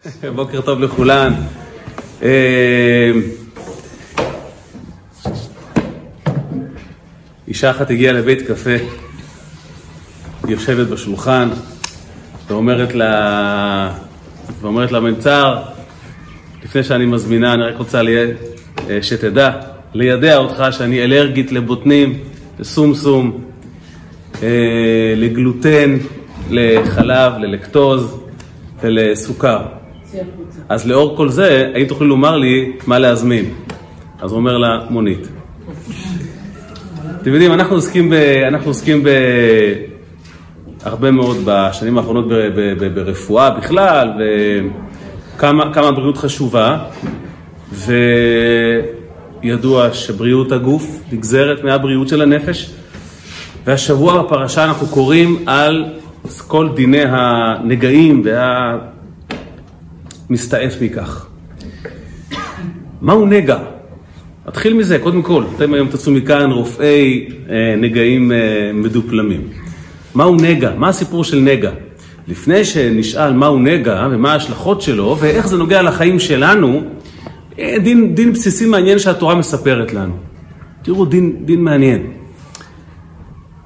בוקר טוב לכולן. אה, אישה אחת הגיעה לבית קפה, היא יושבת בשולחן ואומרת לה, ואומרת למלצר, לפני שאני מזמינה, אני רק רוצה לי, אה, שתדע, לידע אותך שאני אלרגית לבוטנים, לסומסום, אה, לגלוטן, לחלב, ללקטוז ולסוכר. אז לאור כל זה, האם תוכלי לומר לי מה להזמין? אז הוא אומר לה, מונית. אתם יודעים, אנחנו עוסקים, ב, אנחנו עוסקים ב, הרבה מאוד בשנים האחרונות ב, ב, ב, ברפואה בכלל, וכמה הבריאות חשובה, וידוע שבריאות הגוף נגזרת מהבריאות של הנפש, והשבוע בפרשה אנחנו קוראים על כל דיני הנגעים והמסתעף מכך. מהו נגע? נתחיל מזה, קודם כל, אתם היום תצאו מכאן רופאי אה, נגעים אה, מדופלמים. מהו נגע? מה הסיפור של נגע? לפני שנשאל מהו נגע ומה ההשלכות שלו ואיך זה נוגע לחיים שלנו, אה, דין, דין בסיסי מעניין שהתורה מספרת לנו. תראו, דין, דין מעניין.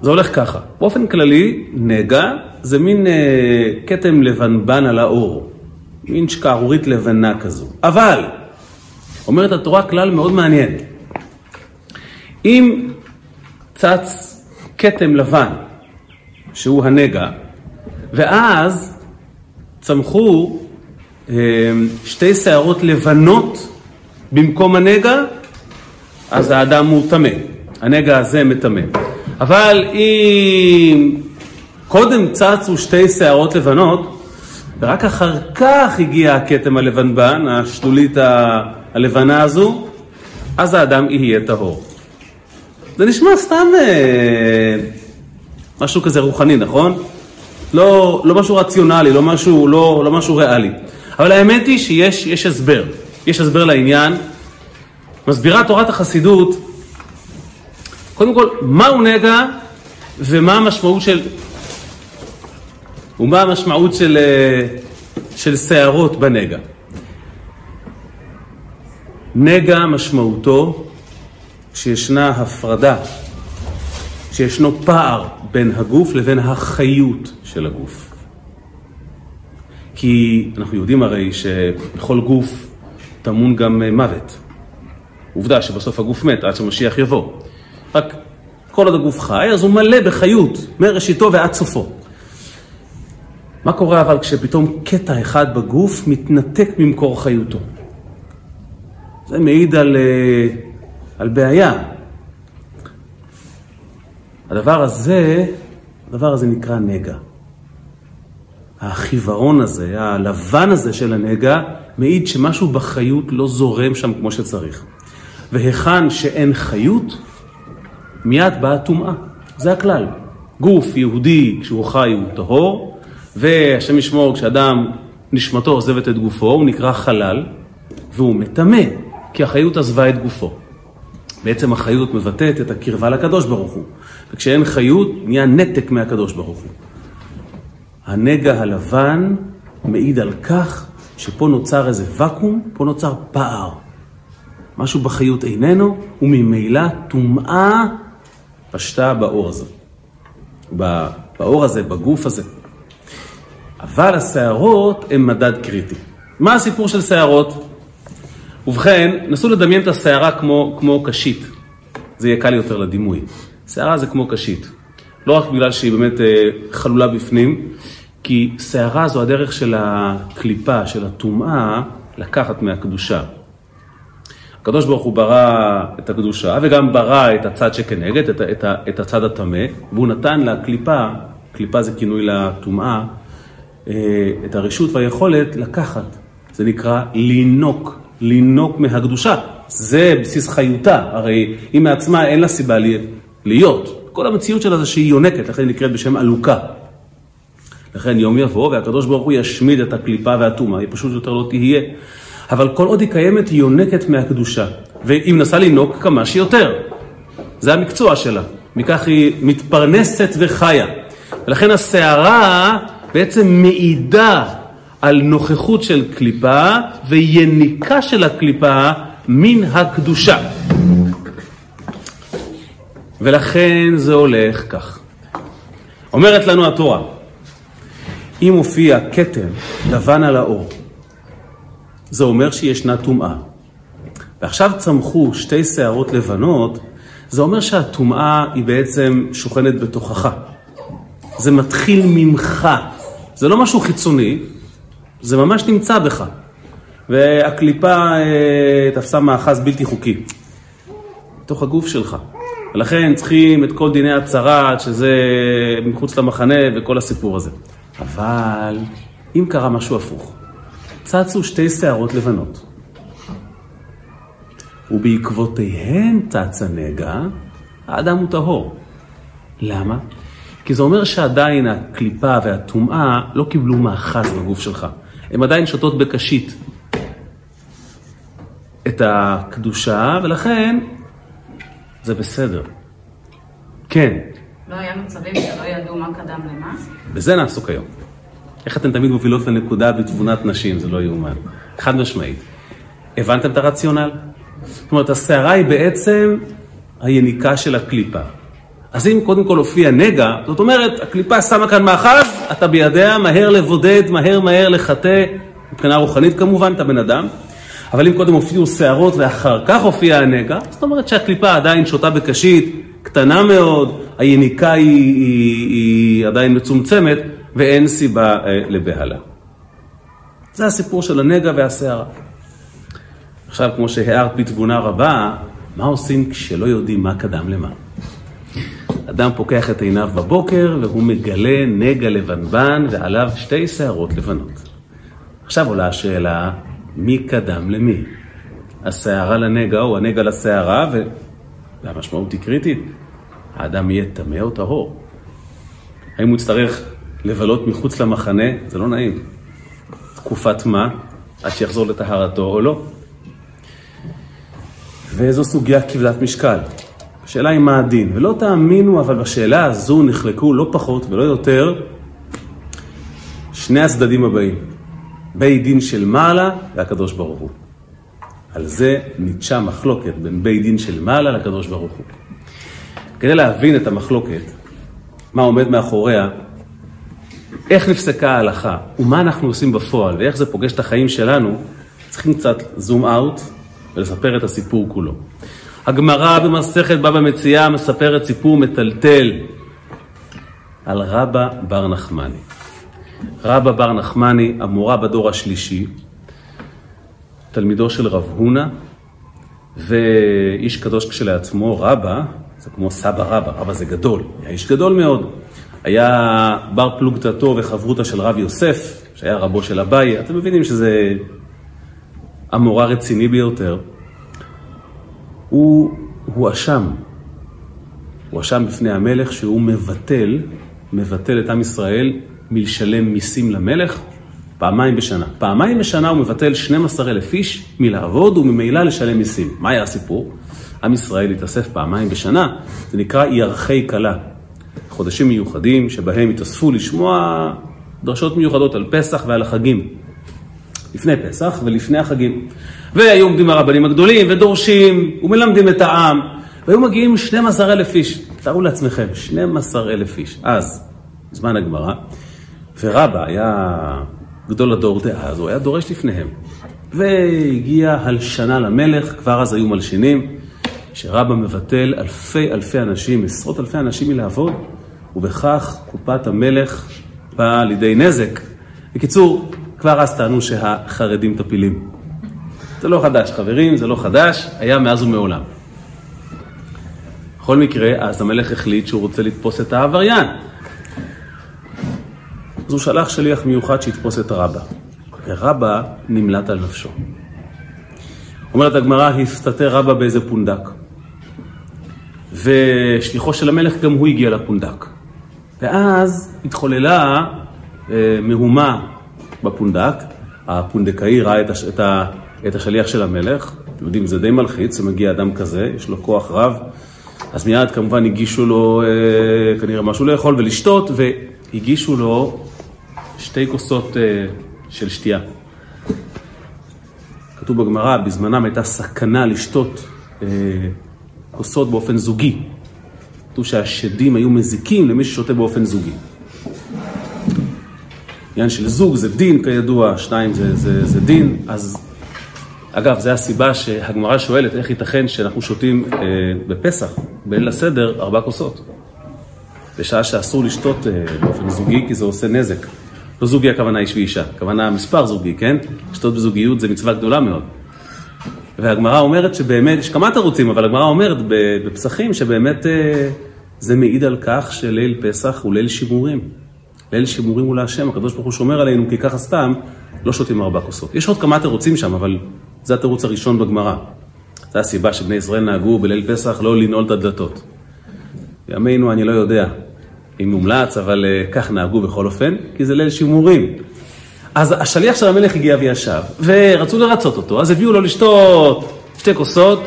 זה הולך ככה, באופן כללי, נגע זה מין אה, כתם לבנבן על האור, מין שקערורית לבנה כזו. אבל, אומרת התורה כלל מאוד מעניין, אם צץ כתם לבן, שהוא הנגע, ואז צמחו אה, שתי שערות לבנות במקום הנגע, אז האדם הוא טמא. הנגע הזה מטמא. אבל אם קודם צצו שתי שערות לבנות, ורק אחר כך הגיע הכתם הלבנבן, השלולית הלבנה הזו, אז האדם יהיה טהור. זה נשמע סתם אה, משהו כזה רוחני, נכון? לא, לא משהו רציונלי, לא משהו, לא, לא משהו ריאלי. אבל האמת היא שיש הסבר, יש הסבר לעניין. מסבירה תורת החסידות קודם כל, מהו נגע ומה המשמעות של... ומה המשמעות של, אה, של שערות בנגע. נגע משמעותו שישנה הפרדה, שישנו פער בין הגוף לבין החיות של הגוף. כי אנחנו יודעים הרי שבכל גוף טמון גם אה, מוות. עובדה שבסוף הגוף מת עד שמשיח יבוא. רק כל עוד הגוף חי, אז הוא מלא בחיות, מראשיתו ועד סופו. מה קורה אבל כשפתאום קטע אחד בגוף מתנתק ממקור חיותו? זה מעיד על, אה, על בעיה. הדבר הזה, הדבר הזה נקרא נגע. החיוורון הזה, הלבן הזה של הנגע, מעיד שמשהו בחיות לא זורם שם כמו שצריך. והיכן שאין חיות, מיד באה טומאה. זה הכלל. גוף יהודי כשהוא חי הוא טהור, והשם ישמור כשאדם נשמתו עוזבת את גופו, הוא נקרא חלל, והוא מטמא, כי החיות עזבה את גופו. בעצם החיות מבטאת את הקרבה לקדוש ברוך הוא, וכשאין חיות נהיה נתק מהקדוש ברוך הוא. הנגע הלבן מעיד על כך שפה נוצר איזה ואקום, פה נוצר פער. משהו בחיות איננו, וממילא טומאה פשטה באור הזה, באור הזה, בגוף הזה. אבל השערות הן מדד קריטי. מה הסיפור של שערות? ובכן, נסו לדמיין את השערה כמו, כמו קשית. זה יהיה קל יותר לדימוי. שערה זה כמו קשית. לא רק בגלל שהיא באמת אה, חלולה בפנים, כי שערה זו הדרך של הקליפה, של הטומאה, לקחת מהקדושה. הקדוש ברוך הוא ברא את הקדושה וגם ברא את הצד שכנגד, את, את, את הצד הטמא, והוא נתן לקליפה, קליפה זה כינוי לטומאה, אה, את הרשות והיכולת לקחת. זה נקרא לינוק, לינוק מהקדושה. זה בסיס חיותה, הרי היא מעצמה אין לה סיבה להיות. כל המציאות שלה זה שהיא יונקת, לכן היא נקראת בשם עלוקה. לכן יום יבוא והקדוש ברוך הוא ישמיד את הקליפה והטומאה, היא פשוט יותר לא תהיה. אבל כל עוד היא קיימת היא יונקת מהקדושה, והיא מנסה לינוק כמה שיותר. זה המקצוע שלה, מכך היא מתפרנסת וחיה. ולכן הסערה בעצם מעידה על נוכחות של קליפה ויניקה של הקליפה מן הקדושה. ולכן זה הולך כך. אומרת לנו התורה, אם מופיע כתם לבן על האור, זה אומר שישנה טומאה. ועכשיו צמחו שתי שערות לבנות, זה אומר שהטומאה היא בעצם שוכנת בתוכך. זה מתחיל ממך. זה לא משהו חיצוני, זה ממש נמצא בך. והקליפה אה, תפסה מאחז בלתי חוקי, בתוך הגוף שלך. ולכן צריכים את כל דיני הצרת, שזה מחוץ למחנה וכל הסיפור הזה. אבל אם קרה משהו הפוך, צצו שתי שערות לבנות, ובעקבותיהן צץ הנגע, האדם הוא טהור. למה? כי זה אומר שעדיין הקליפה והטומאה לא קיבלו מאחז בגוף שלך. הן עדיין שותות בקשית את הקדושה, ולכן זה בסדר. כן. לא היה מצבים שלא ידעו מה קדם למה? בזה נעסוק היום. איך אתן תמיד מובילות לנקודה בתבונת נשים, זה לא יאומן. חד משמעית. הבנתם את הרציונל? זאת אומרת, הסערה היא בעצם היניקה של הקליפה. אז אם קודם כל הופיע נגע, זאת אומרת, הקליפה שמה כאן מאחז, אתה בידיה, מהר לבודד, מהר מהר לחטא, מבחינה רוחנית כמובן, אתה בן אדם. אבל אם קודם הופיעו שערות ואחר כך הופיע הנגע, זאת אומרת שהקליפה עדיין שותה בקשית, קטנה מאוד, היניקה היא, היא, היא עדיין מצומצמת, ואין סיבה אה, לבהלה. זה הסיפור של הנגע והשערה. עכשיו, כמו שהערת בתבונה רבה, מה עושים כשלא יודעים מה קדם למה? אדם פוקח את עיניו בבוקר והוא מגלה נגע לבנבן ועליו שתי שערות לבנות. עכשיו עולה השאלה, מי קדם למי? השערה לנגע או הנגע לשערה, והמשמעות היא קריטית, האדם יהיה טמא או טהור. האם הוא יצטרך לבלות מחוץ למחנה? זה לא נעים. תקופת מה? עד שיחזור לטהרתו או לא. וזו סוגיה כבדת משקל. השאלה היא מה הדין. ולא תאמינו, אבל בשאלה הזו נחלקו לא פחות ולא יותר שני הצדדים הבאים. בית דין של מעלה והקדוש ברוך הוא. על זה ניטשה מחלוקת בין בית דין של מעלה לקדוש ברוך הוא. כדי להבין את המחלוקת, מה עומד מאחוריה, איך נפסקה ההלכה ומה אנחנו עושים בפועל ואיך זה פוגש את החיים שלנו, צריכים קצת זום אאוט ולספר את הסיפור כולו. הגמרא במסכת בבא מציאה מספרת סיפור מטלטל על רבא בר נחמני. רבא בר נחמני, המורה בדור השלישי, תלמידו של רב הונא, ואיש קדוש כשלעצמו, רבא, זה כמו סבא רבא, רבא זה גדול, היה איש גדול מאוד. היה בר פלוגתתו וחברותא של רב יוסף, שהיה רבו של אביי, אתם מבינים שזה המורה רציני ביותר. הוא הואשם, הואשם בפני המלך שהוא מבטל, מבטל את עם ישראל מלשלם מיסים למלך פעמיים בשנה. פעמיים בשנה הוא מבטל 12 אלף איש מלעבוד וממילא לשלם מיסים. מה היה הסיפור? עם ישראל התאסף פעמיים בשנה, זה נקרא ירחי כלה. חודשים מיוחדים שבהם התאספו לשמוע דרשות מיוחדות על פסח ועל החגים. לפני פסח ולפני החגים. והיו עומדים הרבנים הגדולים ודורשים ומלמדים את העם, והיו מגיעים 12 אלף איש. תארו לעצמכם, 12 אלף איש. אז, זמן הגמרא, ורבא היה גדול הדור דאז, הוא היה דורש לפניהם. והגיע הלשנה למלך, כבר אז היו מלשינים, שרבא מבטל אלפי אלפי אנשים, עשרות אלפי אנשים מלעבוד, ובכך קופת המלך באה לידי נזק. בקיצור, כבר אז טענו שהחרדים טפילים. זה לא חדש, חברים, זה לא חדש, היה מאז ומעולם. בכל מקרה, אז המלך החליט שהוא רוצה לתפוס את העבריין. אז הוא שלח שליח מיוחד שיתפוס את רבא, ורבא נמלט על נפשו. אומרת הגמרא, הסתתר רבא באיזה פונדק. ושליחו של המלך גם הוא הגיע לפונדק. ואז התחוללה אה, מהומה בפונדק, הפונדקאי ראה את, הש... את, ה... את השליח של המלך, אתם יודעים, זה די מלחיץ, מגיע אדם כזה, יש לו כוח רב, אז מיד כמובן הגישו לו אה, כנראה משהו לאכול ולשתות, והגישו לו שתי כוסות, אה, של שתייה. כתוב בגמרא, בזמנם הייתה סכנה לשתות אה, כוסות באופן זוגי. כתוב שהשדים היו מזיקים למי ששותה באופן זוגי. עניין של זוג זה דין כידוע, שניים זה, זה, זה דין, אז אגב, זו הסיבה שהגמרא שואלת איך ייתכן שאנחנו שותים אה, בפסח, בליל הסדר, ארבע כוסות. בשעה שאסור לשתות אה, באופן זוגי כי זה עושה נזק. לא זוגי הכוונה איש ואישה, הכוונה מספר זוגי, כן? לשתות בזוגיות זה מצווה גדולה מאוד. והגמרא אומרת שבאמת, יש כמה תירוצים, אבל הגמרא אומרת בפסחים שבאמת אה, זה מעיד על כך שליל פסח הוא ליל שימורים. ליל שימורים הוא להשם, הקדוש ברוך הוא שומר עלינו, כי ככה סתם לא שותים ארבע כוסות. יש עוד כמה תירוצים שם, אבל זה התירוץ הראשון בגמרא. זו הסיבה שבני ישראל נהגו בליל פסח לא לנעול את הדלתות. בימינו אני לא יודע אם מומלץ, אבל uh, כך נהגו בכל אופן, כי זה ליל שימורים. אז השליח של המלך הגיע וישב, ורצו לרצות אותו, אז הביאו לו לשתות שתי כוסות,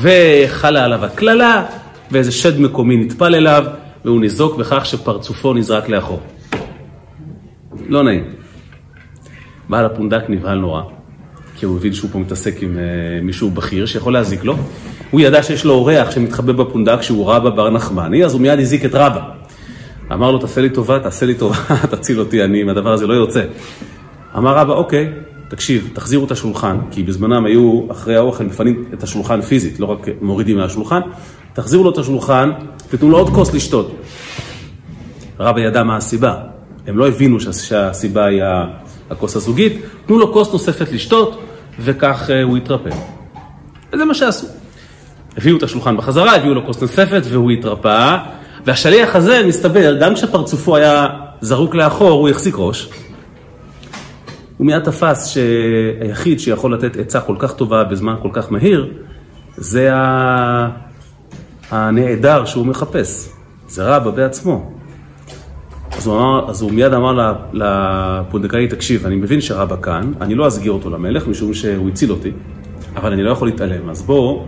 וחלה עליו הקללה, ואיזה שד מקומי נטפל אליו, והוא ניזוק בכך שפרצופו נזרק לאחור. לא נעים. בעל הפונדק נבהל נורא, כי הוא הבין שהוא פה מתעסק עם uh, מישהו בכיר שיכול להזיק לו. הוא ידע שיש לו אורח שמתחבא בפונדק שהוא רבא בר נחמני, אז הוא מיד הזיק את רבא. אמר לו, תעשה לי טובה, תעשה לי טובה, תציל אותי, אני, מהדבר הזה לא יוצא. אמר רבא, אוקיי, תקשיב, תחזירו את השולחן, כי בזמנם היו אחרי האוכל מפנים את השולחן פיזית, לא רק מורידים מהשולחן, תחזירו לו את השולחן, תתנו לו עוד כוס לשתות. רבא ידע מה הסיבה, הם לא הבינו שהסיבה היא הכוס הזוגית, תנו לו כוס נוספת לשתות, וכך אה, הוא יתרפא. וזה מה שעשו. הביאו את השולחן בחזרה, הביאו לו כוס נוספת והוא התרפא, והשליח הזה, מסתבר, גם כשפרצופו היה זרוק לאחור, הוא החזיק ראש. הוא מיד תפס שהיחיד שיכול לתת עצה כל כך טובה בזמן כל כך מהיר, זה הנעדר שהוא מחפש. זה רבא בעצמו. אז הוא, אמר, אז הוא מיד אמר לפונדקאי, תקשיב, אני מבין שרבא כאן, אני לא אסגיר אותו למלך, משום שהוא הציל אותי, אבל אני לא יכול להתעלם. אז בוא,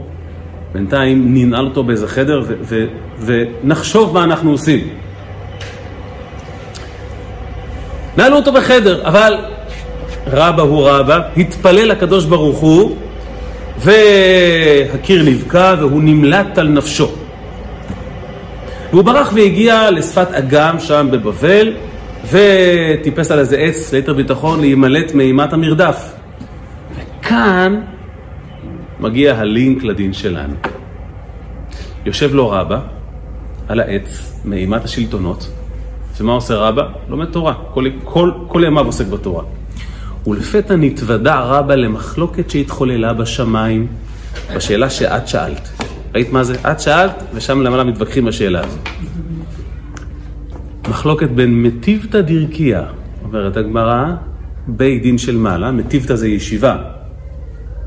בינתיים ננעל אותו באיזה חדר ו- ו- ונחשוב מה אנחנו עושים. נעלו אותו בחדר, אבל רבא הוא רבא, התפלל לקדוש ברוך הוא, והקיר נבקע והוא נמלט על נפשו. והוא ברח והגיע לשפת אגם שם בבבל, וטיפס על איזה עץ ליתר ביטחון להימלט מאימת המרדף. וכאן מגיע הלינק לדין שלנו. יושב לו רבא על העץ מאימת השלטונות, ומה עושה רבא? לומד תורה, כל, כל, כל ימיו עוסק בתורה. ולפתע נתוודע רבא למחלוקת שהתחוללה בשמיים, בשאלה שאת שאלת. ראית מה זה? את שאלת, ושם למעלה מתווכחים בשאלה הזו. מחלוקת בין מטיבתא דרכיה, אומרת הגמרא, בית דין של מעלה, מטיבתא זה ישיבה,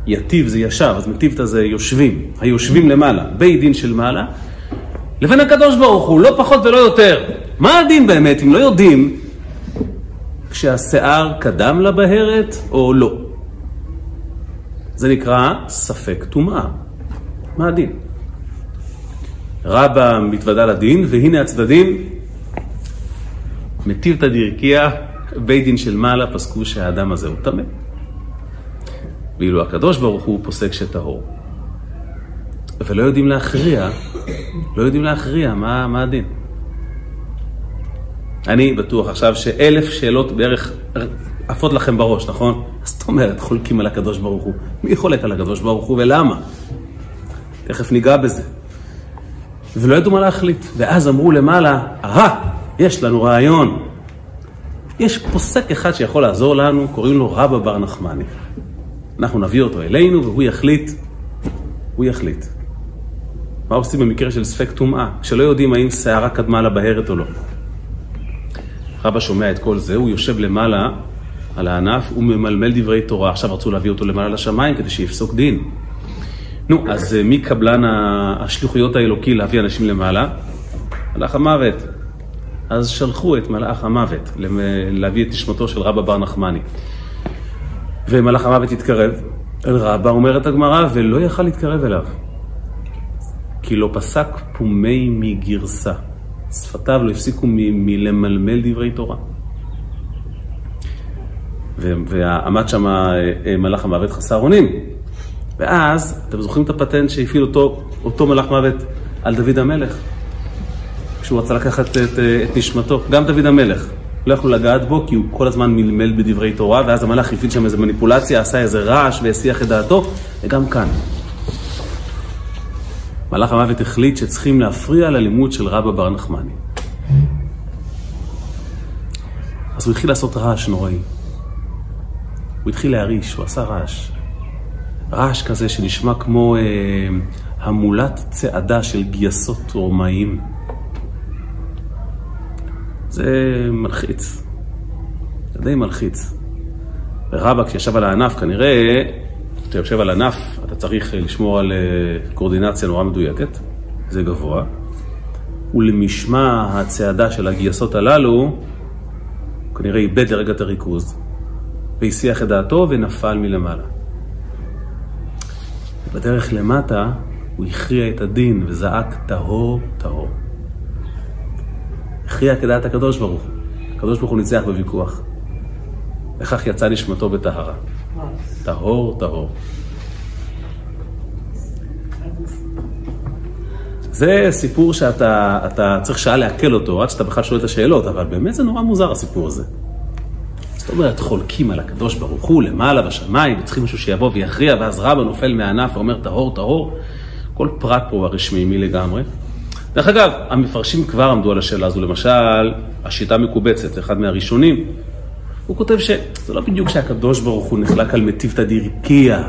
יטיב זה ישר, אז מטיבתא זה יושבים, היושבים למעלה, בית דין של מעלה, לבין הקדוש ברוך הוא, לא פחות ולא יותר. מה הדין באמת, אם לא יודעים, כשהשיער קדם לבהרת או לא? זה נקרא ספק טומאה. מה הדין? רבא מתוודה לדין, והנה הצדדים, מטיבתא דרכיה, בית דין של מעלה, פסקו שהאדם הזה הוא טמא. ואילו הקדוש ברוך הוא פוסק שטהור. ולא יודעים להכריע, לא יודעים להכריע מה, מה הדין. אני בטוח עכשיו שאלף שאלות בערך עפות לכם בראש, נכון? זאת אומרת, חולקים על הקדוש ברוך הוא. מי חולק על הקדוש ברוך הוא ולמה? תכף ניגע בזה. ולא ידעו מה להחליט. ואז אמרו למעלה, אהה, יש לנו רעיון. יש פוסק אחד שיכול לעזור לנו, קוראים לו רבא בר נחמני. אנחנו נביא אותו אלינו והוא יחליט, הוא יחליט. מה עושים במקרה של ספק טומאה, כשלא יודעים האם שערה קדמה לבהרת או לא. רבא שומע את כל זה, הוא יושב למעלה על הענף, הוא ממלמל דברי תורה, עכשיו רצו להביא אותו למעלה לשמיים כדי שיפסוק דין. נו, אז אה, מי קבלן השליחויות האלוקי להביא אנשים למעלה? מלאך המוות. אז שלחו את מלאך המוות להביא את נשמתו של רבא בר נחמני. ומלאך המוות התקרב אל רבא, אומרת הגמרא, ולא יכל להתקרב אליו. כי לא פסק פומי מגרסה. שפתיו לא הפסיקו מלמלמל דברי תורה. ועמד שם מלאך המוות חסר אונים. ואז, אתם זוכרים את הפטנט שהפעיל אותו, אותו מלאך מוות על דוד המלך? כשהוא רצה לקחת את, את נשמתו, גם דוד המלך. לא יכלו לגעת בו כי הוא כל הזמן מלמל בדברי תורה, ואז המלאך הפעיל שם איזה מניפולציה, עשה איזה רעש והסיח את דעתו, וגם כאן. מלאך המוות החליט שצריכים להפריע ללימוד של רבא בר נחמני. אז הוא התחיל לעשות רעש נוראי. הוא התחיל להרעיש, הוא עשה רעש. רעש כזה שנשמע כמו אה, המולת צעדה של גייסות רומאים. זה מלחיץ. זה די מלחיץ. ורבא כשישב על הענף, כנראה, כשאתה יושב על ענף, אתה צריך לשמור על אה, קורדינציה נורא מדויקת, זה גבוה. ולמשמע הצעדה של הגייסות הללו, כנראה איבד לרגע את הריכוז, והסיח את דעתו ונפל מלמעלה. בדרך למטה הוא הכריע את הדין וזעק טהור טהור. הכריע כדעת הקדוש ברוך הוא. הקדוש ברוך הוא ניצח בוויכוח. וכך יצא נשמתו בטהרה. טהור טהור. זה סיפור שאתה צריך שעה לעכל אותו, עד שאתה בכלל שואל את השאלות, אבל באמת זה נורא מוזר הסיפור הזה. זאת אומרת, חולקים על הקדוש ברוך הוא למעלה בשמיים, וצריכים מישהו שיבוא ויכריע, ואז רבא נופל מהענף ואומר טהור טהור. כל פרט פה הרשמי מי לגמרי. דרך אגב, המפרשים כבר עמדו על השאלה הזו, למשל, השיטה מקובצת, אחד מהראשונים, הוא כותב שזה לא בדיוק שהקדוש ברוך הוא נחלק על מטיבתא דירקיה,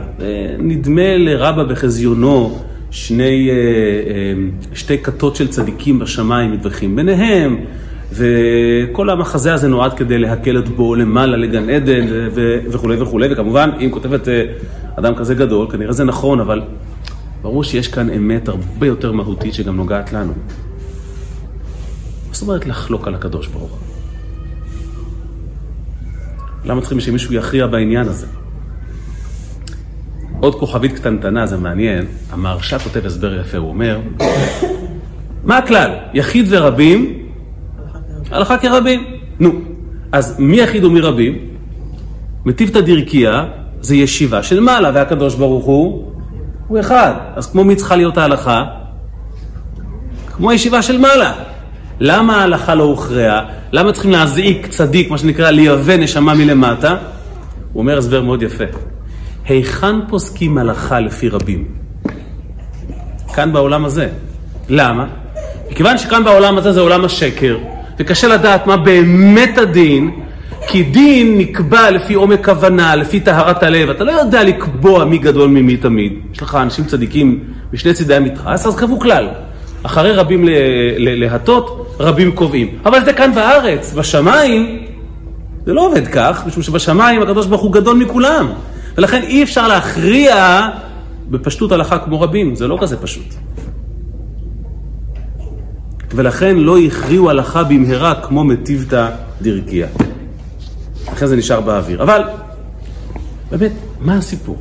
נדמה לרבא בחזיונו שני, אה, אה, שתי כתות של צדיקים בשמיים מתווכחים ביניהם, וכל המחזה הזה נועד כדי להקל את בו למעלה לגן עדן וכולי וכולי, וכמובן, אם כותבת אה, אדם כזה גדול, כנראה זה נכון, אבל ברור שיש כאן אמת הרבה יותר מהותית שגם נוגעת לנו. מה זאת אומרת לחלוק על הקדוש ברוך הוא? למה צריכים שמישהו יכריע בעניין הזה? עוד כוכבית קטנטנה, זה מעניין, המהרש"א כותב הסבר יפה, הוא אומר, מה הכלל? יחיד ורבים, הלכה כרבים. נו, אז מי יחיד ומי רבים? מטיבתא דירקיה זה ישיבה של מעלה, והקדוש ברוך הוא הוא אחד. אז כמו מי צריכה להיות ההלכה? כמו הישיבה של מעלה. למה ההלכה לא הוכרעה? למה צריכים להזעיק צדיק, מה שנקרא, לייבא נשמה מלמטה? הוא אומר הסבר מאוד יפה. היכן פוסקים הלכה לפי רבים? כאן בעולם הזה. למה? מכיוון שכאן בעולם הזה זה עולם השקר, וקשה לדעת מה באמת הדין, כי דין נקבע לפי עומק הבנה, לפי טהרת הלב. אתה לא יודע לקבוע מי גדול ממי תמיד. יש לך אנשים צדיקים משני צידי המתרס, אז קבעו כלל. אחרי רבים להטות, רבים קובעים. אבל זה כאן בארץ, בשמיים, זה לא עובד כך, משום שבשמיים הקדוש ברוך הוא גדול מכולם. ולכן אי אפשר להכריע בפשטות הלכה כמו רבים, זה לא כזה פשוט. ולכן לא הכריעו הלכה במהרה כמו מטיבתא דרכיה. אחרי זה נשאר באוויר. אבל, באמת, מה הסיפור?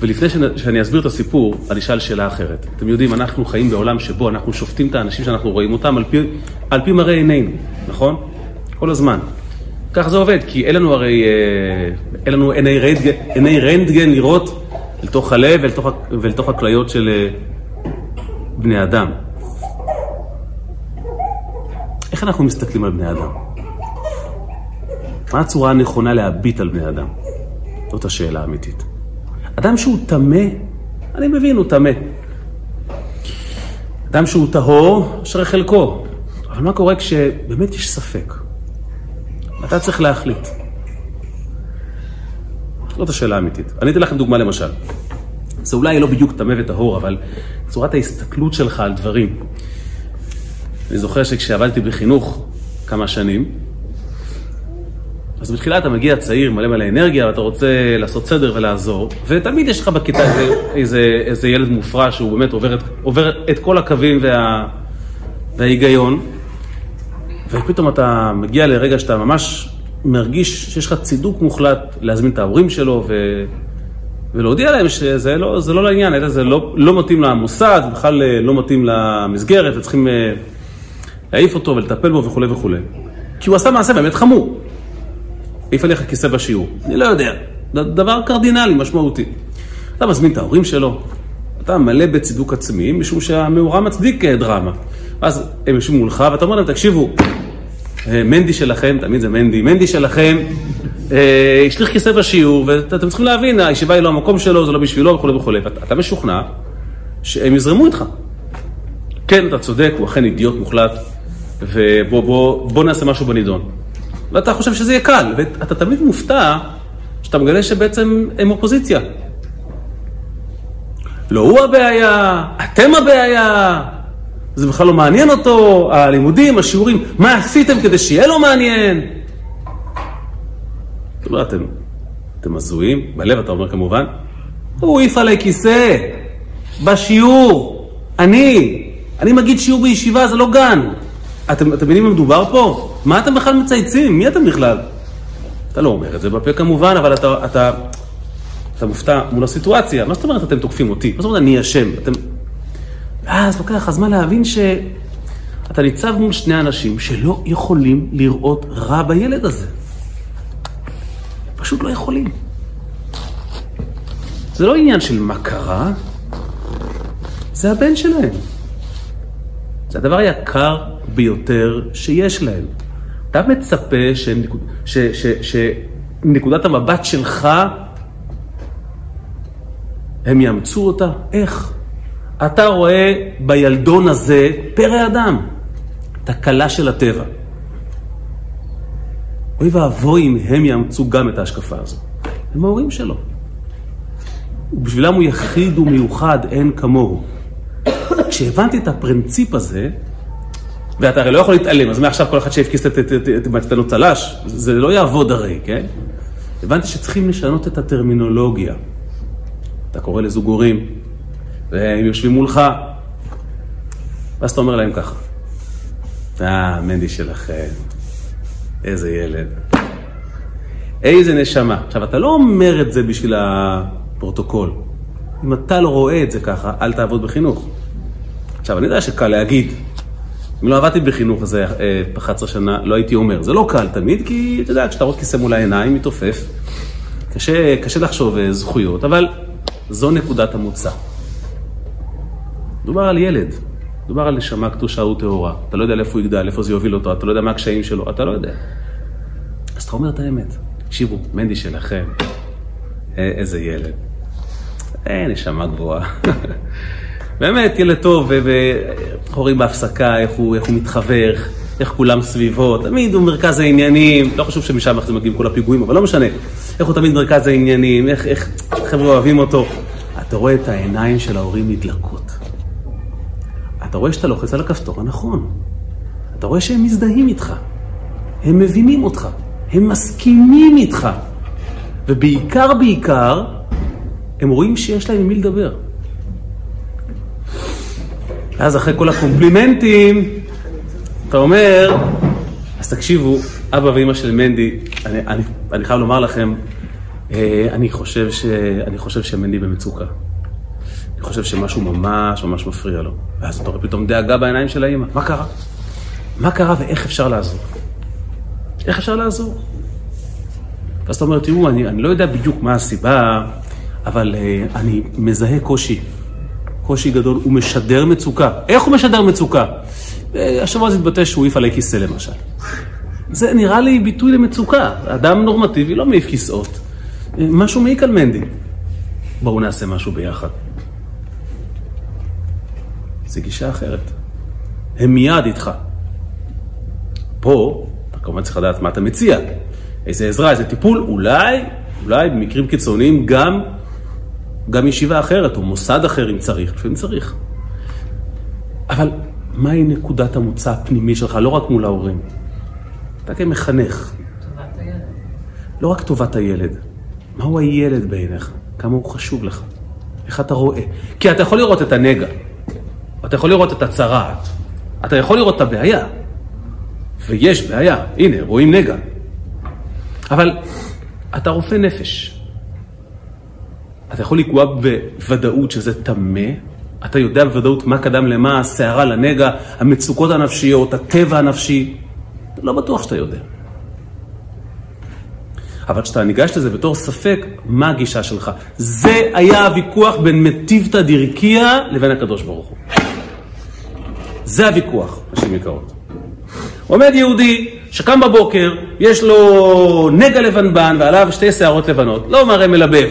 ולפני שאני אסביר את הסיפור, אני אשאל שאלה אחרת. אתם יודעים, אנחנו חיים בעולם שבו אנחנו שופטים את האנשים שאנחנו רואים אותם על פי, על פי מראה עינינו, נכון? כל הזמן. ככה זה עובד, כי אין לנו הרי, אה, אין לנו עיני רנטגן, עיני רנטגן לראות אל תוך הלב ואל תוך הכליות של אה, בני אדם. איך אנחנו מסתכלים על בני אדם? מה הצורה הנכונה להביט על בני אדם? זאת השאלה האמיתית. אדם שהוא טמא, אני מבין, הוא טמא. אדם שהוא טהור, אשרי חלקו. אבל מה קורה כשבאמת יש ספק? אתה צריך להחליט. זאת השאלה האמיתית. אני אתן לכם דוגמה למשל. זה אולי לא בדיוק טמא וטהור, אבל צורת ההסתכלות שלך על דברים. אני זוכר שכשעבדתי בחינוך כמה שנים, אז בתחילה אתה מגיע צעיר, מלא מלא אנרגיה, ואתה רוצה לעשות סדר ולעזור, ותמיד יש לך בכיתה איזה, איזה, איזה ילד מופרע שהוא באמת עובר את, עובר את כל הקווים וה, וההיגיון, ופתאום אתה מגיע לרגע שאתה ממש מרגיש שיש לך צידוק מוחלט להזמין את ההורים שלו ו... ולהודיע להם שזה לא, לא לעניין, זה לא, לא מתאים למוסד, בכלל אה, לא מתאים למסגרת, וצריכים אה, להעיף אותו ולטפל בו וכולי וכולי. כי הוא עשה מעשה באמת חמור. העיף עליך כיסא בשיעור. אני לא יודע. דבר קרדינלי, משמעותי. אתה מזמין את ההורים שלו, אתה מלא בצידוק עצמי, משום שהמאורע מצדיק אה, דרמה. אז הם יושבים מולך, ואתה אומר להם, תקשיבו, אה, מנדי שלכם, תמיד זה מנדי, מנדי שלכם, אה, השליך כיסא בשיעור, ואתם צריכים להבין, הישיבה היא לא המקום שלו, זה לא בשבילו וכולי וכולי. ואתה משוכנע שהם יזרמו איתך. כן, אתה צודק, הוא אכן אידיוט מוחלט, ובוא בוא, בוא נעשה משהו בנידון. ואתה חושב שזה יהיה קל, ואתה תמיד מופתע שאתה מגלה שבעצם הם אופוזיציה. לא הוא הבעיה, אתם הבעיה, זה בכלל לא מעניין אותו, הלימודים, השיעורים, מה עשיתם כדי שיהיה לו מעניין? אתה אומר, אתם, אתם הזויים, בלב אתה אומר כמובן, הוא העיף עליי כיסא, בשיעור, אני, אני מגיד שיעור בישיבה, זה לא גן. אתם, מבינים מה מדובר פה? מה אתם בכלל מצייצים? מי אתם בכלל? אתה לא אומר את זה בפה כמובן, אבל אתה, אתה, אתה מופתע מול הסיטואציה. מה זאת אומרת אתם תוקפים אותי? מה זאת אומרת אני אשם? אתם... ואז לוקח הזמן להבין שאתה ניצב מול שני אנשים שלא יכולים לראות רע בילד הזה. פשוט לא יכולים. זה לא עניין של מה קרה, זה הבן שלהם. זה הדבר היקר ביותר שיש להם. אתה מצפה שנקוד, ש, ש, ש, שנקודת המבט שלך, הם יאמצו אותה? איך? אתה רואה בילדון הזה פרא אדם, תקלה של הטבע. אוי ואבוי אם הם יאמצו גם את ההשקפה הזו. הם ההורים שלו. ובשבילם הוא יחיד ומיוחד, אין כמוהו. כשהבנתי את הפרינציפ הזה, ואתה הרי לא יכול להתעלם, אז מעכשיו כל אחד שיפקיס את לו צל"ש, זה לא יעבוד הרי, כן? הבנתי שצריכים לשנות את הטרמינולוגיה. אתה קורא לזוג הורים, והם יושבים מולך, ואז אתה אומר להם ככה, אה, מנדי שלכם, איזה ילד. איזה נשמה. עכשיו, אתה לא אומר את זה בשביל הפרוטוקול. אם אתה לא רואה את זה ככה, אל תעבוד בחינוך. עכשיו, אני יודע שקל להגיד. אם לא עבדתי בחינוך איזה 11 שנה, לא הייתי אומר. זה לא קל תמיד, כי אתה יודע, כשאתה רואה כיסא מול העיניים, מתעופף. קשה, קשה לחשוב אה, זכויות, אבל זו נקודת המוצא. מדובר על ילד, מדובר על נשמה קדושה וטהורה. אתה לא יודע לאיפה הוא יגדל, איפה זה יוביל אותו, אתה לא יודע מה הקשיים שלו, אתה לא יודע. אז אתה אומר את האמת. תקשיבו, מנדי שלכם, אה, איזה ילד. אה, נשמה גבוהה. באמת, ילד טוב, רואים בהפסקה איך הוא, איך הוא מתחבר, איך כולם סביבו, תמיד הוא מרכז העניינים, לא חשוב שמשם איך זה מגיעים כל הפיגועים, אבל לא משנה. איך הוא תמיד מרכז העניינים, איך, איך חבר'ה אוהבים אותו. אתה רואה את העיניים של ההורים נדלקות. אתה רואה שאתה לוחץ על הכפתור הנכון. אתה רואה שהם מזדהים איתך. הם מבינים אותך. הם מסכימים איתך. ובעיקר, בעיקר, הם רואים שיש להם עם מי לדבר. ואז אחרי כל הקומפלימנטים, אתה אומר, אז תקשיבו, אבא ואימא של מנדי, אני, אני, אני חייב לומר לכם, אה, אני חושב, ש, אני חושב שמנדי במצוקה. אני חושב שמשהו ממש ממש מפריע לו. ואז אתה רואה פתאום דאגה בעיניים של האימא, מה קרה? מה קרה ואיך אפשר לעזור? איך אפשר לעזור? ואז אתה אומר, תראו, אני, אני לא יודע בדיוק מה הסיבה, אבל uh, אני מזהה קושי. קושי גדול, הוא משדר מצוקה. איך הוא משדר מצוקה? Uh, השבוע זה התבטא שהוא העיף עלי כיסא למשל. זה נראה לי ביטוי למצוקה. אדם נורמטיבי לא מעיף כיסאות. Uh, משהו מעיק על מנדי. בואו נעשה משהו ביחד. זו גישה אחרת. הם מיד איתך. פה, אתה כמובן צריך לדעת מה אתה מציע. איזה עזרה, איזה טיפול, אולי, אולי במקרים קיצוניים גם, גם ישיבה אחרת, או מוסד אחר אם צריך, לפעמים צריך. אבל מהי נקודת המוצא הפנימי שלך, לא רק מול ההורים? אתה כמחנך. טובת הילד. לא רק טובת הילד, מהו הילד בעיניך? כמה הוא חשוב לך? איך אתה רואה? כי אתה יכול לראות את הנגע, אתה יכול לראות את הצרעת, אתה יכול לראות את הבעיה, ויש בעיה, הנה, רואים נגע. אבל אתה רופא נפש. אתה יכול לקבוע בוודאות שזה טמא, אתה יודע בוודאות מה קדם למה, הסערה לנגע, המצוקות הנפשיות, הטבע הנפשי. לא בטוח שאתה יודע. אבל כשאתה ניגש לזה בתור ספק, מה הגישה שלך? זה היה הוויכוח בין מטיבתא דירקיה לבין הקדוש ברוך הוא. זה הוויכוח, נשים יקרות. עומד יהודי שקם בבוקר, יש לו נגע לבנבן ועליו שתי שערות לבנות, לא מראה מלבב.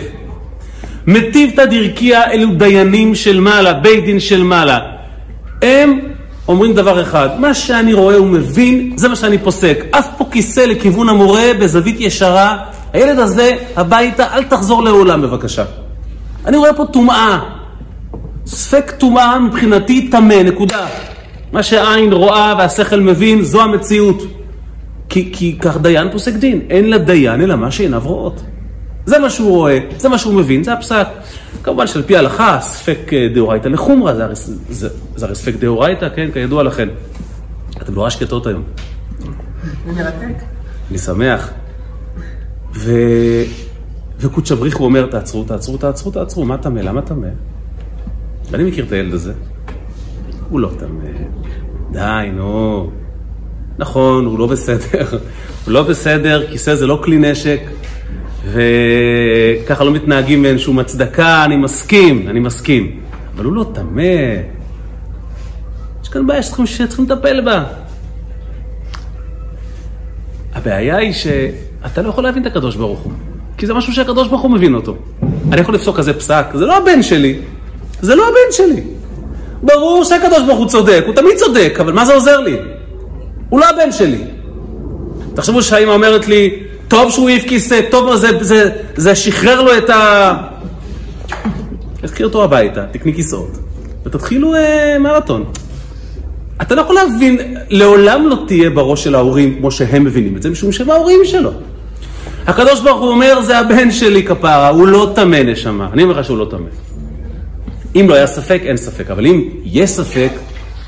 מטיבתא דירקיה אלו דיינים של מעלה, בית דין של מעלה. הם אומרים דבר אחד, מה שאני רואה ומבין, זה מה שאני פוסק. אף פה כיסא לכיוון המורה בזווית ישרה, הילד הזה הביתה, אל תחזור לעולם בבקשה. אני רואה פה טומאה. ספק טומאה מבחינתי טמא, נקודה. מה שהעין רואה והשכל מבין, זו המציאות. כי, כי כך דיין פוסק דין, אין לדיין אלא מה שעיניו רואות. זה מה שהוא רואה, זה מה שהוא מבין, זה הפסק. כמובן שעל פי ההלכה, ספק אה, דאורייתא לחומרא, זה זה, זה הרי ספק דאורייתא, כן, כידוע לכם. אתם נורא שקטות היום. אני שמח. ו... וקודשא בריך הוא אומר, תעצרו, תעצרו, תעצרו, תעצרו, מה טמא? למה טמא? ואני מכיר את הילד הזה. הוא לא טמא. די, נו. נכון, הוא לא בסדר. הוא לא בסדר, כיסא זה לא כלי נשק, וככה לא מתנהגים באין שום הצדקה, אני מסכים, אני מסכים. אבל הוא לא טמא. יש כאן בעיה שצריכים, שצריכים לטפל בה. הבעיה היא שאתה לא יכול להבין את הקדוש ברוך הוא, כי זה משהו שהקדוש ברוך הוא מבין אותו. אני יכול לפסוק כזה פסק, זה לא הבן שלי, זה לא הבן שלי. ברור שהקדוש ברוך הוא צודק, הוא תמיד צודק, אבל מה זה עוזר לי? הוא לא הבן שלי. תחשבו שהאימא אומרת לי, טוב שהוא העיף כיסא, טוב, זה, זה, זה שחרר לו את ה... תקחי אותו הביתה, תקני כיסאות, ותתחילו אה, מרתון. אתה לא יכול להבין, לעולם לא תהיה בראש של ההורים כמו שהם מבינים את זה, משום שהם ההורים שלו. הקדוש ברוך הוא אומר, זה הבן שלי כפרה, הוא לא טמא נשמה. אני אומר לך שהוא לא טמא. אם לא היה ספק, אין ספק, אבל אם יש ספק,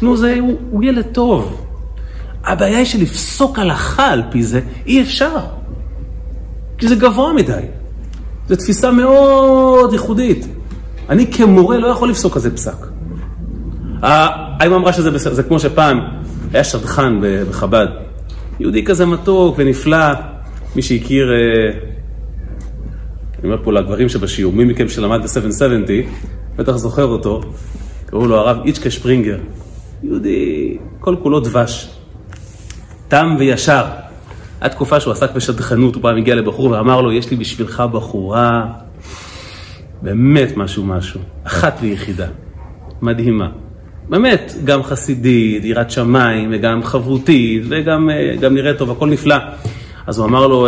נו, זה, הוא, הוא ילד טוב. הבעיה היא שלפסוק הלכה על פי זה, אי אפשר. כי זה גבוה מדי. זו תפיסה מאוד ייחודית. אני כמורה לא יכול לפסוק כזה פסק. האמא אמרה שזה בסדר, זה כמו שפעם היה שדכן בחב"ד. יהודי כזה מתוק ונפלא, מי שהכיר, אה, אני אומר פה לגברים שבשיעור, מי מכם שלמד ב-770, בטח זוכר אותו, קראו לו הרב איצ'קה שפרינגר. יהודי, כל כולו דבש, תם וישר. עד תקופה שהוא עסק בשדכנות, הוא פעם הגיע לבחור ואמר לו, יש לי בשבילך בחורה, באמת משהו משהו, אחת ויחידה, מדהימה. באמת, גם חסידית, יראת שמיים, וגם חברותית, וגם גם נראית טוב, הכל נפלא. אז הוא אמר לו,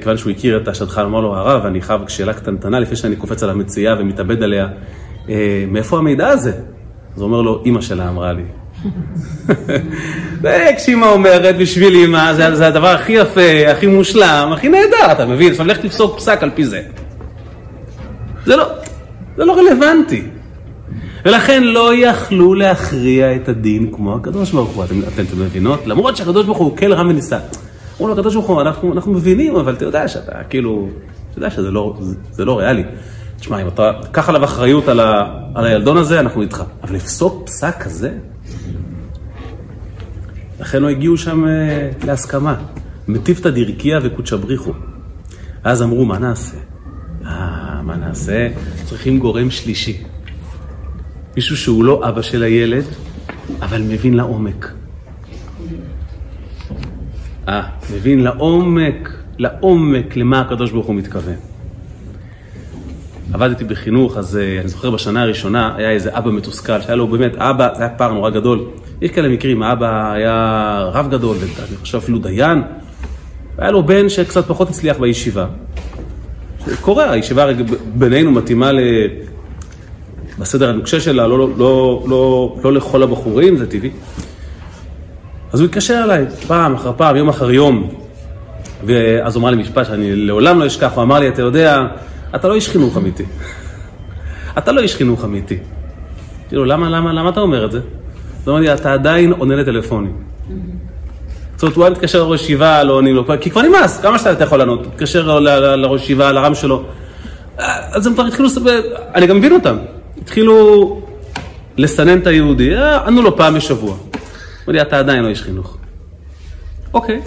כיוון שהוא הכיר את השדכן, אמר לו, הרב, אני חייב שאלה קטנטנה לפני שאני קופץ על המציאה ומתאבד עליה, מאיפה המידע הזה? אז הוא אומר לו, אימא שלה אמרה לי. כשאימא אומרת בשביל אימא, זה, זה הדבר הכי יפה, הכי מושלם, הכי נהדר, אתה מבין? עכשיו לך תפסוק פסק על פי זה. זה לא, זה לא רלוונטי. ולכן לא יכלו להכריע את הדין כמו הקדוש ברוך הוא, אתם, אתם, אתם מבינות? למרות שהקדוש ברוך הוא כל רם ונישא. אמרו לו, הקדוש ברוך הוא, אנחנו, אנחנו מבינים, אבל אתה יודע שאתה כאילו, אתה יודע שזה לא, זה, זה לא ריאלי. תשמע, אם אתה קח עליו אחריות על, ה, על הילדון הזה, אנחנו איתך. אבל לפסוק פסק כזה? לכן לא הגיעו שם אה, להסכמה. מטיבתא דירקיה וקודשא בריחו. אז אמרו, מה נעשה? אה, מה נעשה? צריכים גורם שלישי. מישהו שהוא לא אבא של הילד, אבל מבין לעומק. אה, מבין לעומק, לעומק למה הקדוש ברוך הוא מתכוון. עבדתי בחינוך, אז uh, אני זוכר בשנה הראשונה היה איזה אבא מתוסכל, שהיה לו באמת אבא, זה היה פער נורא גדול. יש כאלה מקרים, האבא היה רב גדול, ואני חושב אפילו דיין, והיה לו בן שקצת פחות הצליח בישיבה. קורה, הישיבה בינינו מתאימה ל... בסדר הנוקשה שלה, לא, לא, לא, לא, לא לכל הבחורים, זה טבעי. אז הוא התקשר אליי פעם אחר פעם, יום אחר יום, ואז הוא אמר לי משפט שאני לעולם לא אשכח, הוא אמר לי, אתה יודע, אתה לא איש חינוך אמיתי. אתה לא איש חינוך אמיתי. כאילו, למה, למה, למה אתה אומר את זה? הוא אומר לי, אתה עדיין עונה לטלפונים. זאת אומרת, הוא היה מתקשר לראש ישיבה, לא עונים לו, כי כבר נמאס, כמה שאתה יכול לענות, מתקשר לראש ישיבה, לרם שלו. אז הם כבר התחילו, אני גם מבין אותם, התחילו לסנן את היהודי, ענו לו פעם בשבוע. אמר לי, אתה עדיין לא איש חינוך. אוקיי.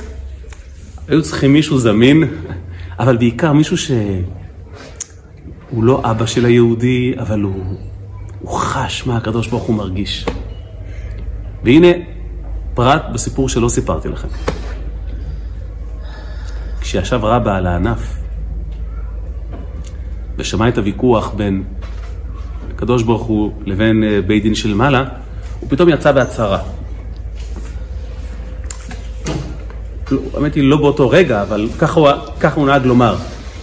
היו צריכים מישהו זמין, אבל בעיקר מישהו שהוא לא אבא של היהודי, אבל הוא, הוא חש מה הקדוש ברוך הוא מרגיש. והנה פרט בסיפור שלא סיפרתי לכם. כשישב רבא על הענף ושמע את הוויכוח בין הקדוש ברוך הוא לבין אה, בית דין של מעלה, הוא פתאום יצא בהצהרה. לא, האמת היא לא באותו רגע, אבל ככה הוא, ככה הוא נהג לומר,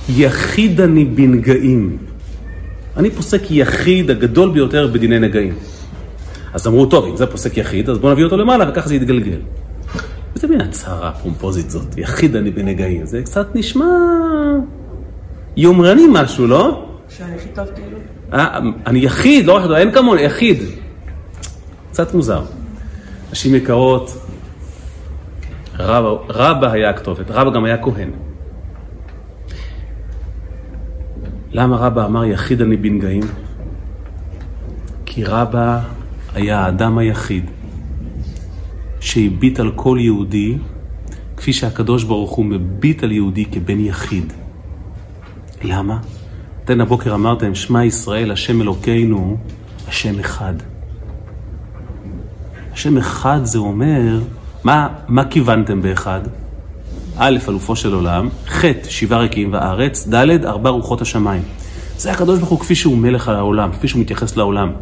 יחיד אני בנגעים. אני פוסק יחיד הגדול ביותר בדיני נגעים. אז אמרו, טוב, אם זה פוסק יחיד, אז בואו נביא אותו למעלה וככה זה יתגלגל. איזה מין הצהרה פומפוזית זאת, יחיד אני בנגעים. זה קצת נשמע יומרני משהו, לא? שאני הכי טוב כאילו. אה, אני יחיד, לא רק, אין כמוני, יחיד. קצת מוזר. נשים יקרות, רבא, רבא היה הכתובת, רבא גם היה כהן. למה רבא אמר יחיד אני בנגעים? כי רבא היה האדם היחיד שהביט על כל יהודי כפי שהקדוש ברוך הוא מביט על יהודי כבן יחיד. למה? אתן הבוקר אמרתם, שמע ישראל, השם אלוקינו, השם אחד. השם אחד זה אומר, מה, מה כיוונתם באחד? א', אלופו של עולם, ח', שבעה ריקים בארץ, ד', ארבע רוחות השמיים. זה הקדוש ברוך הוא כפי שהוא מלך העולם, כפי שהוא מתייחס לעולם.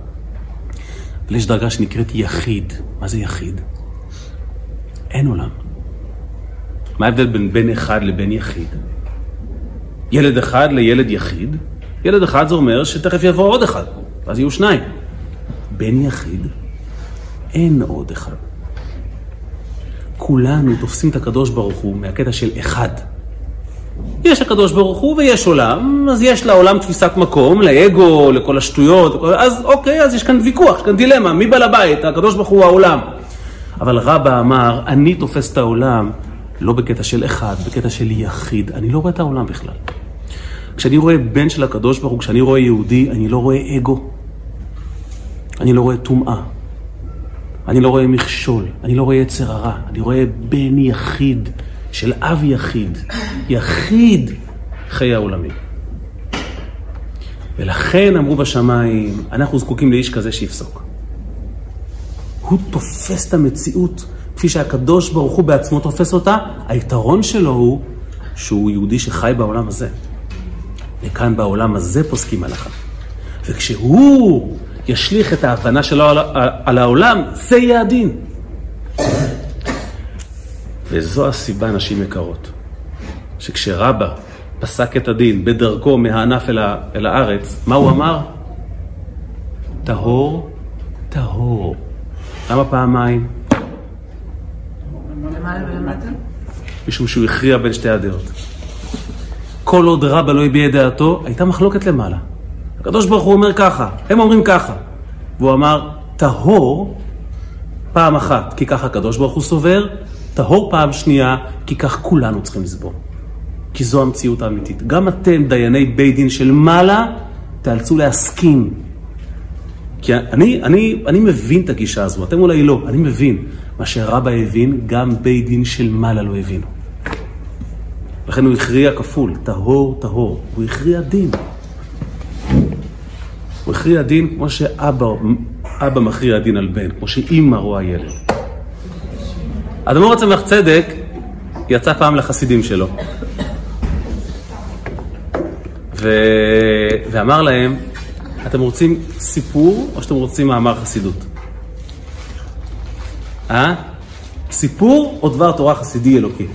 אבל יש דרגה שנקראת יחיד. מה זה יחיד? אין עולם. מה ההבדל בין בן אחד לבן יחיד? ילד אחד לילד יחיד, ילד אחד זה אומר שתכף יבוא עוד אחד, ואז יהיו שניים. בן יחיד, אין עוד אחד. כולנו תופסים את הקדוש ברוך הוא מהקטע של אחד. יש הקדוש ברוך הוא ויש עולם, אז יש לעולם תפיסת מקום, לאגו, לכל השטויות, אז אוקיי, אז יש כאן ויכוח, יש כאן דילמה, מי בעל הבית? הקדוש ברוך הוא העולם. אבל רבא אמר, אני תופס את העולם לא בקטע של אחד, בקטע של יחיד. אני לא רואה את העולם בכלל. כשאני רואה בן של הקדוש ברוך הוא, כשאני רואה יהודי, אני לא רואה אגו. אני לא רואה טומאה. אני לא רואה מכשול. אני לא רואה יצר הרע. אני רואה בן יחיד של אב יחיד. יחיד חיי העולמים. ולכן אמרו בשמיים, אנחנו זקוקים לאיש כזה שיפסוק. הוא תופס את המציאות כפי שהקדוש ברוך הוא בעצמו תופס אותה, היתרון שלו הוא שהוא יהודי שחי בעולם הזה. וכאן בעולם הזה פוסקים הלכה. וכשהוא ישליך את ההבנה שלו על, על העולם, זה יהיה הדין. וזו הסיבה, נשים יקרות, שכשרבא פסק את הדין בדרכו מהענף אל, ה, אל הארץ, מה הוא אמר? טהור, טהור. למה פעמיים? משום שהוא הכריע בין שתי הדעות. כל עוד רבא לא הביע את דעתו, הייתה מחלוקת למעלה. הקדוש ברוך הוא אומר ככה, הם אומרים ככה. והוא אמר, טהור פעם אחת, כי ככה הקדוש ברוך הוא סובר, טהור פעם שנייה, כי כך כולנו צריכים לסבור. כי זו המציאות האמיתית. גם אתם, דייני בית דין של מעלה, תיאלצו להסכים. כי אני, אני, אני מבין את הגישה הזו, אתם אולי לא, אני מבין. מה שרבא הבין, גם בית דין של מעלה לא הבינו. לכן הוא הכריע כפול, טהור, טהור. הוא הכריע דין. הוא הכריע דין כמו שאבא אבא מכריע דין על בן, כמו שאימא רואה ילד. אדמו"ר הצמח צדק יצא פעם לחסידים שלו. ו... ואמר להם, אתם רוצים סיפור או שאתם רוצים מאמר חסידות? אה? סיפור או דבר תורה חסידי אלוקי?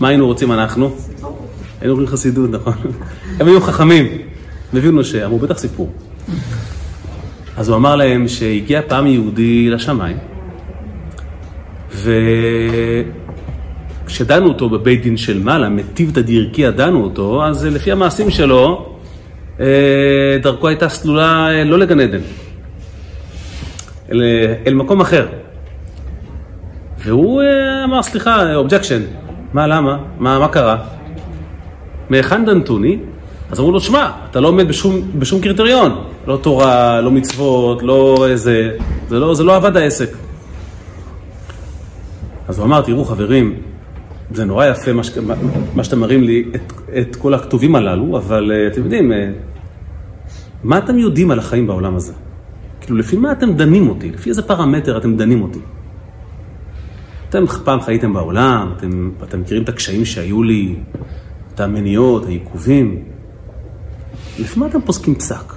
מה היינו רוצים אנחנו? היינו אומרים חסידות, נכון? הם היו חכמים, הם הבינו שאמרו בטח סיפור. אז הוא אמר להם שהגיע פעם יהודי לשמיים, וכשדנו אותו בבית דין של מעלה, מתיבתא דרקיעא דנו אותו, אז לפי המעשים שלו, אה, דרכו הייתה סלולה אה, לא לגן עדן, אל, אל מקום אחר. והוא אה, אמר, סליחה, objection. מה, למה? מה, מה קרה? מהיכן דנתוני? אז אמרו לו, שמע, אתה לא עומד בשום, בשום קריטריון. לא תורה, לא מצוות, לא איזה... זה לא, זה לא עבד העסק. אז הוא אמר, תראו חברים, זה נורא יפה מה, ש... מה שאתם מראים לי, את, את כל הכתובים הללו, אבל uh, אתם יודעים, uh, מה אתם יודעים על החיים בעולם הזה? כאילו, לפי מה אתם דנים אותי? לפי איזה פרמטר אתם דנים אותי? אתם פעם חייתם בעולם, אתם, אתם מכירים את הקשיים שהיו לי, את המניעות, העיכובים. לפי מה אתם פוסקים פסק?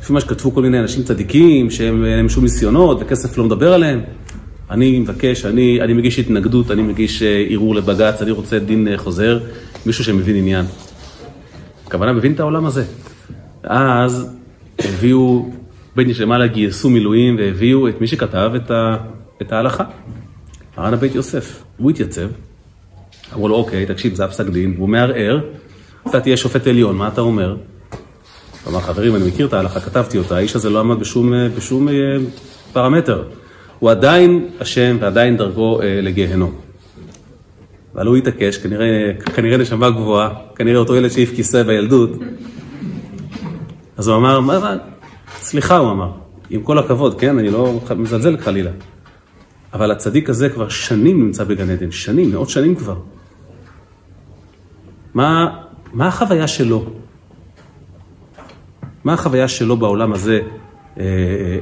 לפי מה שכתבו כל מיני אנשים צדיקים, שהם אין להם שום ניסיונות וכסף לא מדבר עליהם? אני מבקש, אני, אני מגיש התנגדות, אני מגיש אה, ערעור לבג"ץ, אני רוצה דין אה, חוזר, מישהו שמבין עניין. הכוונה, מבין את העולם הזה. אז הביאו, בית דין שלמעלה גייסו מילואים והביאו את מי שכתב את, ה, את ההלכה, מרן הבית יוסף. הוא התייצב, אמרו לו, אוקיי, תקשיב, זה הפסק דין, הוא מערער, אתה תהיה שופט עליון, מה אתה אומר? הוא אמר, חברים, אני מכיר את ההלכה, כתבתי אותה, האיש הזה לא עמד בשום, אה, בשום פרמטר. הוא עדיין אשם ועדיין דרכו אה, לגיהנום. אבל הוא התעקש, כנראה, כנראה נשמה גבוהה, כנראה אותו ילד שהעיף כיסא בילדות. אז הוא אמר, מה, מה, סליחה, הוא אמר, עם כל הכבוד, כן, אני לא מזלזל חלילה. אבל הצדיק הזה כבר שנים נמצא בגן עדן, שנים, מאות שנים כבר. מה, מה החוויה שלו? מה החוויה שלו בעולם הזה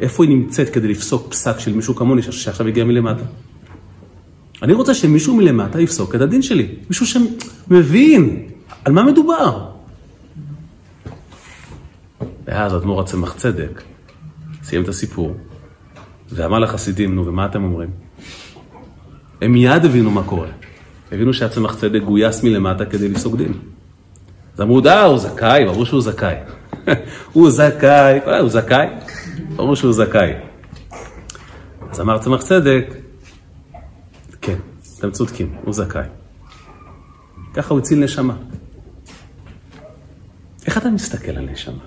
איפה היא נמצאת כדי לפסוק פסק של מישהו כמוני שעכשיו הגיע מלמטה. אני רוצה שמישהו מלמטה יפסוק את הדין שלי, מישהו שמבין על מה מדובר. ואז אדמו"ר הצמח צדק סיים את הסיפור ואמר לחסידים, נו, ומה אתם אומרים? הם מיד הבינו מה קורה. הבינו שהצמח צדק גויס מלמטה כדי לפסוק דין. אז אמרו, דה, הוא זכאי, ברור שהוא זכאי. הוא זכאי, הוא זכאי. ברור שהוא זכאי. אז אמר צמח צדק, כן, אתם צודקים, הוא זכאי. ככה הוא הציל נשמה. איך אתה מסתכל על נשמה?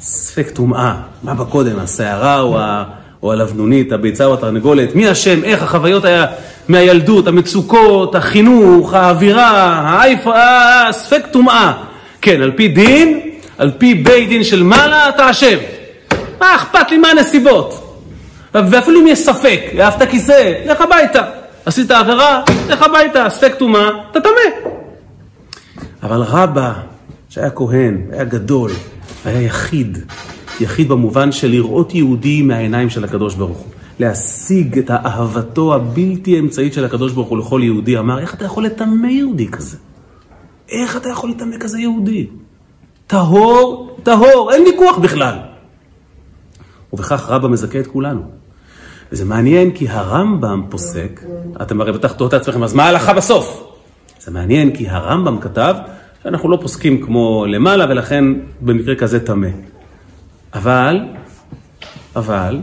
ספק טומאה, מה בקודם, הסערה או, ה, או הלבנונית, הביצה או התרנגולת, מי אשם, איך החוויות היה מהילדות, המצוקות, החינוך, האווירה, העייף, ספק טומאה. כן, על פי דין, על פי בית דין של מעלה, אתה אשם. מה אכפת לי מה הנסיבות? ואפילו אם יש ספק, אהבת כיסא, לך הביתה. עשית עבירה, לך הביתה, ספק טומאה, אתה טמא. אבל רבא, שהיה כהן, היה גדול, היה יחיד, יחיד במובן של לראות יהודי מהעיניים של הקדוש ברוך הוא. להשיג את אהבתו הבלתי אמצעית של הקדוש ברוך הוא לכל יהודי, אמר, איך אתה יכול לטמא יהודי כזה? איך אתה יכול לטמא כזה יהודי? טהור, טהור, אין ויכוח בכלל. ובכך רבא מזכה את כולנו. וזה מעניין כי הרמב"ם פוסק, אתם הרי בטח תוהות לעצמכם, אז מה ההלכה בסוף? זה מעניין כי הרמב"ם כתב שאנחנו לא פוסקים כמו למעלה ולכן במקרה כזה טמא. אבל, אבל,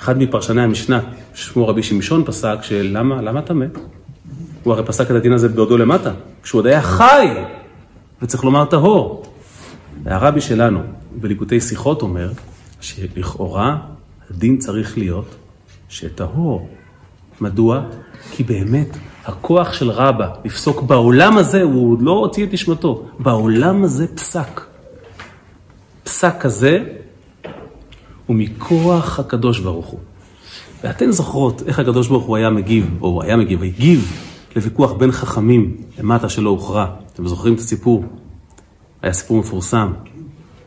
אחד מפרשני המשנה, שמו רבי שמשון פסק שלמה, למה טמא? הוא הרי פסק את הדין הזה בעודו למטה, כשהוא עוד היה חי, וצריך לומר טהור. והרבי שלנו בליקוטי שיחות אומר, שלכאורה הדין צריך להיות שטהור. מדוע? כי באמת הכוח של רבא לפסוק בעולם הזה, הוא עוד לא הוציא את נשמתו, בעולם הזה פסק. פסק כזה הוא מכוח הקדוש ברוך הוא. ואתן זוכרות איך הקדוש ברוך הוא היה מגיב, או הוא היה מגיב, הגיב לוויכוח בין חכמים למטה שלא הוכרע. אתם זוכרים את הסיפור? היה סיפור מפורסם.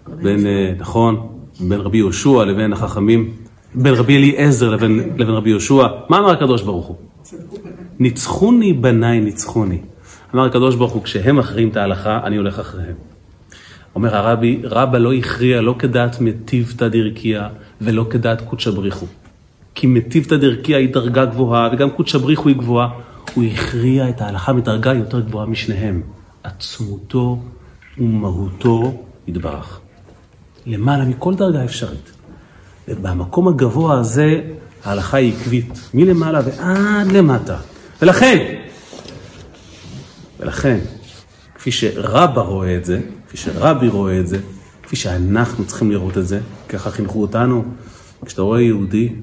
בין, אה, נכון, בין רבי יהושע לבין החכמים, בין רבי אליעזר לבין, לבין רבי יהושע. מה אמר הקדוש ברוך הוא? ניצחוני בניי ניצחוני. אמר הקדוש ברוך הוא, כשהם מכריעים את ההלכה, אני הולך אחריהם. אומר הרבי, רבא לא הכריע לא כדעת מטיבתא דרכיה ולא כדעת קודשא בריחו. כי מטיבתא דרכיה היא דרגה גבוהה וגם קודשא בריחו היא גבוהה. הוא הכריע את ההלכה מדרגה יותר גבוהה משניהם. עצמותו ומהותו יתברך. למעלה מכל דרגה אפשרית. ובמקום הגבוה הזה ההלכה היא עקבית, מלמעלה ועד למטה. ולכן, ולכן, כפי שרבא רואה את זה, כפי שרבי רואה את זה, כפי שאנחנו צריכים לראות את זה, ככה חינכו אותנו, כשאתה רואה יהודי,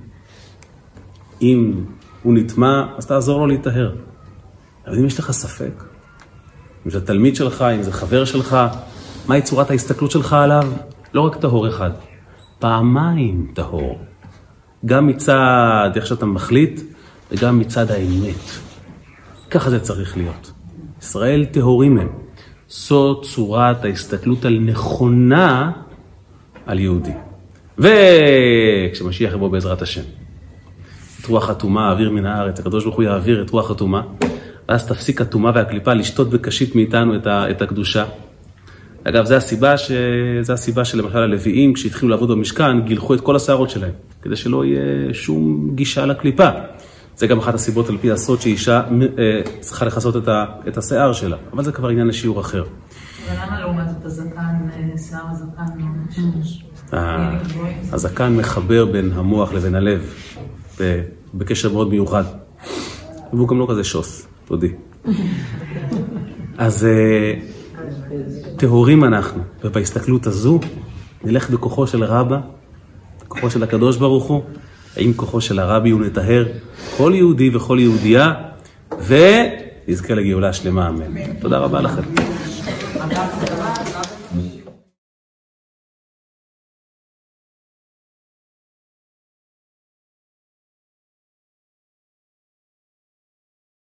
אם הוא נטמע, אז תעזור לו להיטהר. אבל אם יש לך ספק, אם זה תלמיד שלך, אם זה חבר שלך, מהי צורת ההסתכלות שלך עליו? לא רק טהור אחד, פעמיים טהור. גם מצד איך שאתה מחליט וגם מצד האמת. ככה זה צריך להיות. ישראל טהורים הם. זו צורת ההסתכלות הנכונה על יהודי. וכשמשיח יבוא בעזרת השם, את רוח הטומאה, האוויר מן הארץ, הקדוש ברוך הוא יעביר את רוח הטומאה, ואז תפסיק הטומאה והקליפה לשתות בקשית מאיתנו את, ה, את הקדושה. אגב, זו הסיבה, ש... זו הסיבה שלמשל הלוויים, כשהתחילו לעבוד במשכן, גילחו את כל השערות שלהם, כדי שלא יהיה שום גישה לקליפה. זה גם אחת הסיבות על פי הסוד שאישה אה, צריכה לכסות את, ה... את השיער שלה, אבל זה כבר עניין לשיעור אחר. אבל למה לעומת זאת הזקן, אה, שיער הזקן לא משמש? ה- הזקן מחבר בין המוח לבין הלב, בקשר מאוד מיוחד. והוא גם לא כזה שוס, תודי. אז אה, טהורים אנחנו, ובהסתכלות הזו נלך בכוחו של רבא, בכוחו של הקדוש ברוך הוא, עם כוחו של הרבי ונטהר כל יהודי וכל יהודייה, ונזכה לגאולה שלמה, אמן. תודה רבה לכם.